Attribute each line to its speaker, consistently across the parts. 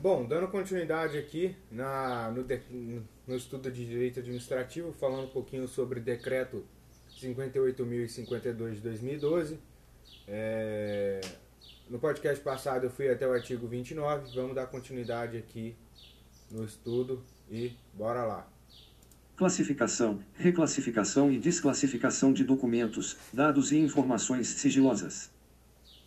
Speaker 1: Bom, dando continuidade aqui na, no, no estudo de direito administrativo, falando um pouquinho sobre decreto 58.052 de 2012. É, no podcast passado eu fui até o artigo 29, vamos dar continuidade aqui no estudo e bora lá.
Speaker 2: Classificação, reclassificação e desclassificação de documentos, dados e informações sigilosas.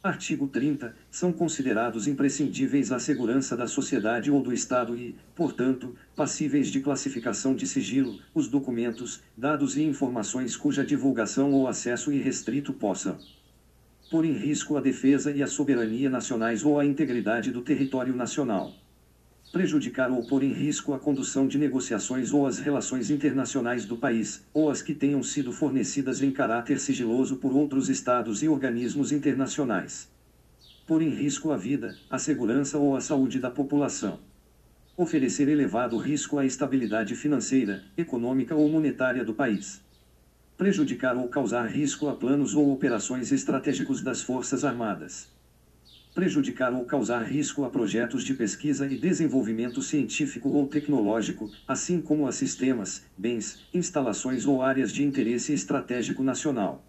Speaker 2: Artigo 30. São considerados imprescindíveis à segurança da sociedade ou do Estado e, portanto, passíveis de classificação de sigilo, os documentos, dados e informações cuja divulgação ou acesso irrestrito possam pôr em risco a defesa e a soberania nacionais ou a integridade do território nacional prejudicar ou pôr em risco a condução de negociações ou as relações internacionais do país, ou as que tenham sido fornecidas em caráter sigiloso por outros estados e organismos internacionais. Pôr em risco a vida, a segurança ou a saúde da população. Oferecer elevado risco à estabilidade financeira, econômica ou monetária do país. Prejudicar ou causar risco a planos ou operações estratégicos das Forças Armadas prejudicar ou causar risco a projetos de pesquisa e desenvolvimento científico ou tecnológico, assim como a sistemas, bens, instalações ou áreas de interesse estratégico nacional.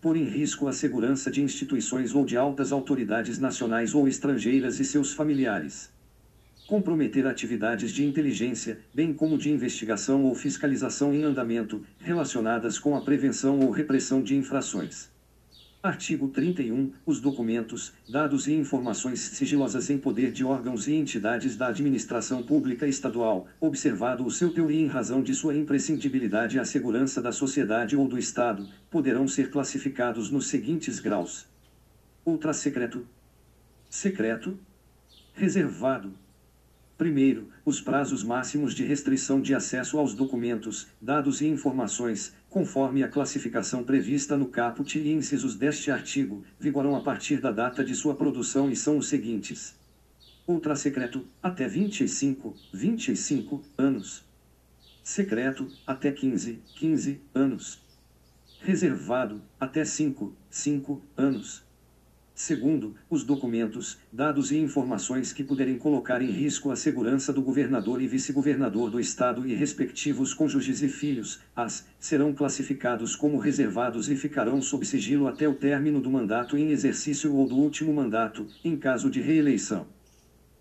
Speaker 2: Pôr em risco a segurança de instituições ou de altas autoridades nacionais ou estrangeiras e seus familiares. Comprometer atividades de inteligência, bem como de investigação ou fiscalização em andamento, relacionadas com a prevenção ou repressão de infrações Artigo 31. Os documentos, dados e informações sigilosas em poder de órgãos e entidades da administração pública estadual, observado o seu teor e em razão de sua imprescindibilidade à segurança da sociedade ou do Estado, poderão ser classificados nos seguintes graus: ultrasecreto, secreto, reservado. Primeiro, os prazos máximos de restrição de acesso aos documentos, dados e informações, conforme a classificação prevista no caput e incisos deste artigo, vigoram a partir da data de sua produção e são os seguintes: ultrasecreto, até 25, 25 anos. Secreto, até 15, 15 anos. Reservado, até 5, 5 anos. Segundo, os documentos, dados e informações que puderem colocar em risco a segurança do governador e vice-governador do Estado e respectivos cônjuges e filhos, as, serão classificados como reservados e ficarão sob sigilo até o término do mandato em exercício ou do último mandato, em caso de reeleição.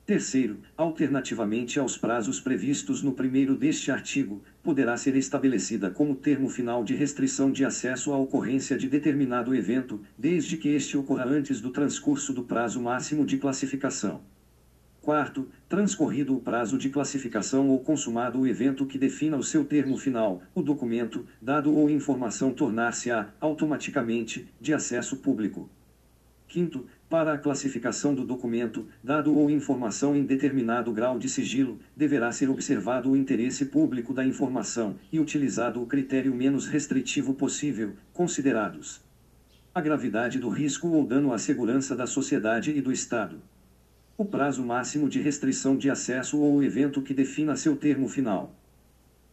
Speaker 2: Terceiro, alternativamente aos prazos previstos no primeiro deste artigo, poderá ser estabelecida como termo final de restrição de acesso à ocorrência de determinado evento, desde que este ocorra antes do transcurso do prazo máximo de classificação. Quarto, transcorrido o prazo de classificação ou consumado o evento que defina o seu termo final, o documento, dado ou informação tornar-se-á, automaticamente, de acesso público. Quinto, para a classificação do documento, dado ou informação em determinado grau de sigilo, deverá ser observado o interesse público da informação e utilizado o critério menos restritivo possível, considerados a gravidade do risco ou dano à segurança da sociedade e do Estado. O prazo máximo de restrição de acesso ou o evento que defina seu termo final.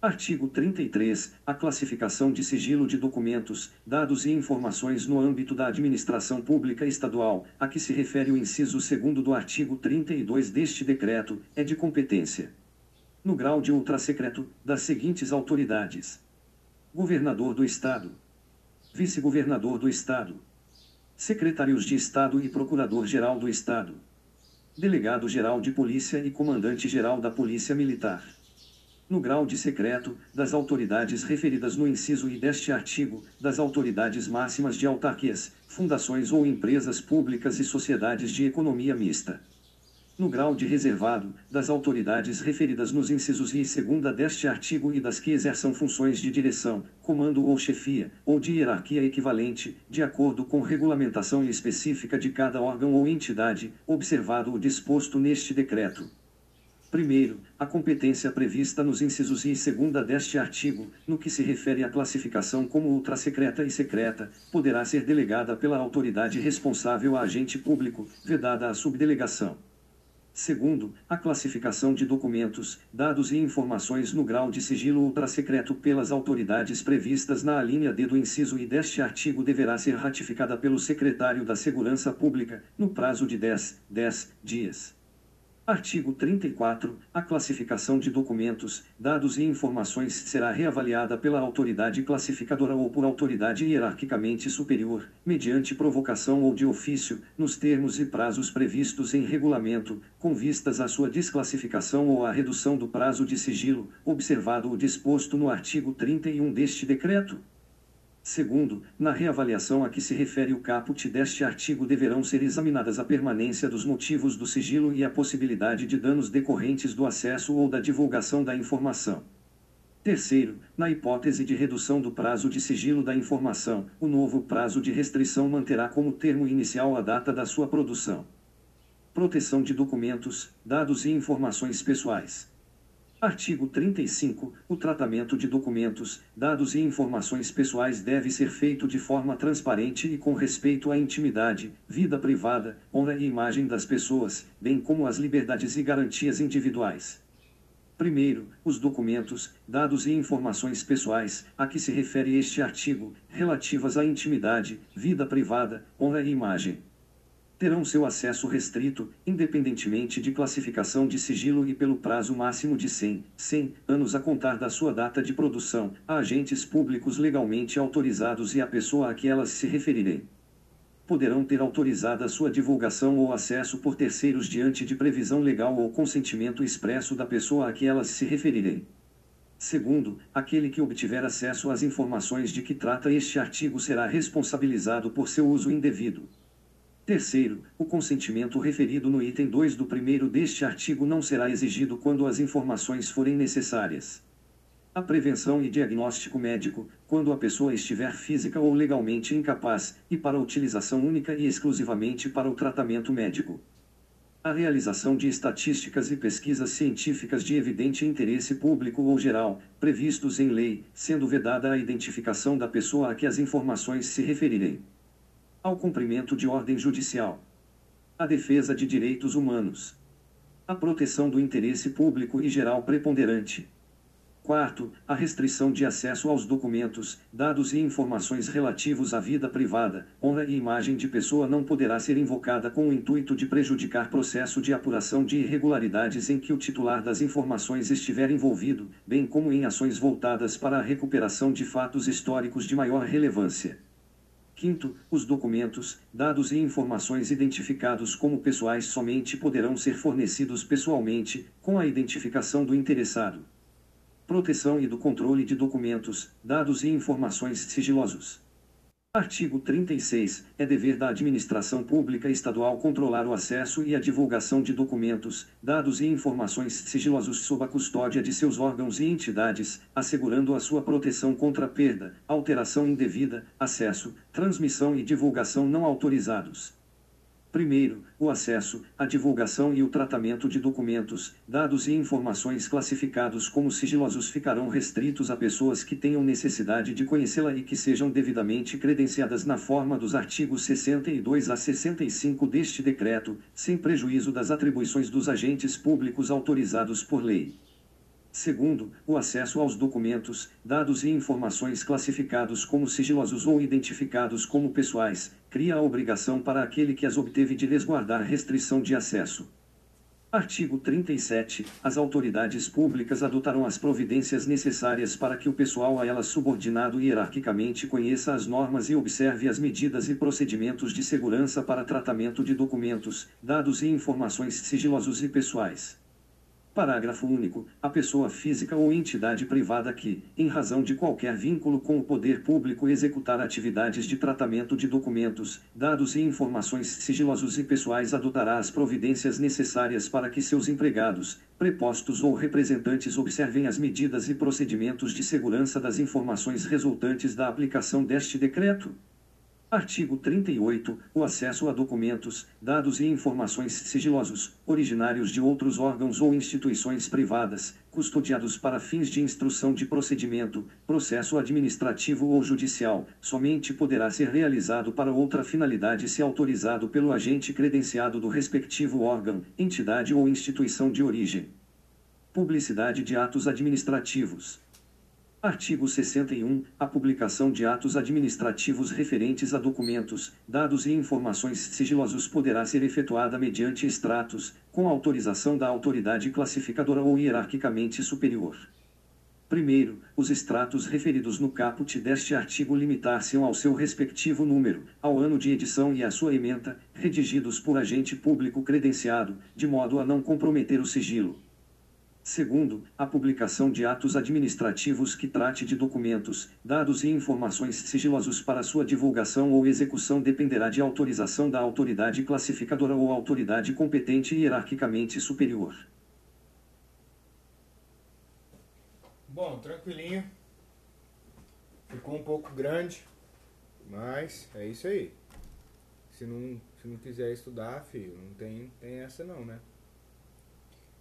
Speaker 2: Artigo 33. A classificação de sigilo de documentos, dados e informações no âmbito da administração pública estadual, a que se refere o inciso 2 do artigo 32 deste decreto, é de competência. No grau de ultrasecreto, das seguintes autoridades: Governador do Estado, Vice-Governador do Estado, Secretários de Estado e Procurador-Geral do Estado, Delegado-Geral de Polícia e Comandante-Geral da Polícia Militar no grau de secreto, das autoridades referidas no inciso I deste artigo, das autoridades máximas de autarquias, fundações ou empresas públicas e sociedades de economia mista. No grau de reservado, das autoridades referidas nos incisos I e segunda deste artigo e das que exerçam funções de direção, comando ou chefia, ou de hierarquia equivalente, de acordo com regulamentação específica de cada órgão ou entidade, observado o disposto neste decreto. Primeiro, a competência prevista nos incisos I e segunda deste artigo, no que se refere à classificação como ultrasecreta e secreta, poderá ser delegada pela autoridade responsável a agente público, vedada a subdelegação. Segundo, a classificação de documentos, dados e informações no grau de sigilo ultrasecreto pelas autoridades previstas na alínea D do inciso I deste artigo deverá ser ratificada pelo secretário da Segurança Pública, no prazo de 10, 10 dias Artigo 34. A classificação de documentos, dados e informações será reavaliada pela autoridade classificadora ou por autoridade hierarquicamente superior, mediante provocação ou de ofício, nos termos e prazos previstos em regulamento, com vistas à sua desclassificação ou à redução do prazo de sigilo, observado o disposto no artigo 31 deste decreto. Segundo, na reavaliação a que se refere o caput deste artigo deverão ser examinadas a permanência dos motivos do sigilo e a possibilidade de danos decorrentes do acesso ou da divulgação da informação. Terceiro, na hipótese de redução do prazo de sigilo da informação, o novo prazo de restrição manterá como termo inicial a data da sua produção. Proteção de documentos, dados e informações pessoais. Artigo 35. O tratamento de documentos, dados e informações pessoais deve ser feito de forma transparente e com respeito à intimidade, vida privada, honra e imagem das pessoas, bem como às liberdades e garantias individuais. Primeiro, os documentos, dados e informações pessoais, a que se refere este artigo, relativas à intimidade, vida privada, honra e imagem terão seu acesso restrito, independentemente de classificação de sigilo e pelo prazo máximo de 100, 100 anos a contar da sua data de produção, a agentes públicos legalmente autorizados e a pessoa a que elas se referirem. Poderão ter autorizada sua divulgação ou acesso por terceiros diante de previsão legal ou consentimento expresso da pessoa a que elas se referirem. Segundo, aquele que obtiver acesso às informações de que trata este artigo será responsabilizado por seu uso indevido. Terceiro, o consentimento referido no item 2 do primeiro deste artigo não será exigido quando as informações forem necessárias. A prevenção e diagnóstico médico, quando a pessoa estiver física ou legalmente incapaz, e para utilização única e exclusivamente para o tratamento médico. A realização de estatísticas e pesquisas científicas de evidente interesse público ou geral, previstos em lei, sendo vedada a identificação da pessoa a que as informações se referirem ao cumprimento de ordem judicial, à defesa de direitos humanos, à proteção do interesse público e geral preponderante. Quarto, a restrição de acesso aos documentos, dados e informações relativos à vida privada, honra e imagem de pessoa não poderá ser invocada com o intuito de prejudicar processo de apuração de irregularidades em que o titular das informações estiver envolvido, bem como em ações voltadas para a recuperação de fatos históricos de maior relevância. Quinto, os documentos, dados e informações identificados como pessoais somente poderão ser fornecidos pessoalmente, com a identificação do interessado. Proteção e do controle de documentos, dados e informações sigilosos. Artigo 36. É dever da administração pública estadual controlar o acesso e a divulgação de documentos, dados e informações sigilosos sob a custódia de seus órgãos e entidades, assegurando a sua proteção contra perda, alteração indevida, acesso, transmissão e divulgação não autorizados. Primeiro, o acesso, a divulgação e o tratamento de documentos, dados e informações classificados como sigilosos ficarão restritos a pessoas que tenham necessidade de conhecê-la e que sejam devidamente credenciadas na forma dos artigos 62 a 65 deste decreto, sem prejuízo das atribuições dos agentes públicos autorizados por lei. Segundo, o acesso aos documentos, dados e informações classificados como sigilosos ou identificados como pessoais, cria a obrigação para aquele que as obteve de resguardar restrição de acesso. Artigo 37. As autoridades públicas adotarão as providências necessárias para que o pessoal a elas subordinado hierarquicamente conheça as normas e observe as medidas e procedimentos de segurança para tratamento de documentos, dados e informações sigilosos e pessoais. Parágrafo único. A pessoa física ou entidade privada que, em razão de qualquer vínculo com o poder público, executar atividades de tratamento de documentos, dados e informações sigilosos e pessoais adotará as providências necessárias para que seus empregados, prepostos ou representantes observem as medidas e procedimentos de segurança das informações resultantes da aplicação deste decreto. Artigo 38. O acesso a documentos, dados e informações sigilosos, originários de outros órgãos ou instituições privadas, custodiados para fins de instrução de procedimento, processo administrativo ou judicial, somente poderá ser realizado para outra finalidade se autorizado pelo agente credenciado do respectivo órgão, entidade ou instituição de origem. Publicidade de atos administrativos. Artigo 61. A publicação de atos administrativos referentes a documentos, dados e informações sigilosos poderá ser efetuada mediante extratos, com autorização da autoridade classificadora ou hierarquicamente superior. Primeiro, os extratos referidos no caput deste artigo limitar-se-ão ao seu respectivo número, ao ano de edição e à sua ementa, redigidos por agente público credenciado, de modo a não comprometer o sigilo. Segundo, a publicação de atos administrativos que trate de documentos, dados e informações sigilosos para sua divulgação ou execução dependerá de autorização da autoridade classificadora ou autoridade competente hierarquicamente superior.
Speaker 1: Bom, tranquilinho. Ficou um pouco grande, mas é isso aí. Se não, se não quiser estudar, filho, não tem, tem essa não, né?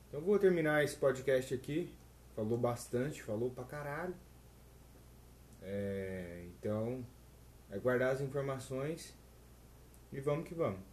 Speaker 1: Então vou terminar esse podcast aqui. Falou bastante, falou pra caralho. É, então, é guardar as informações e vamos que vamos.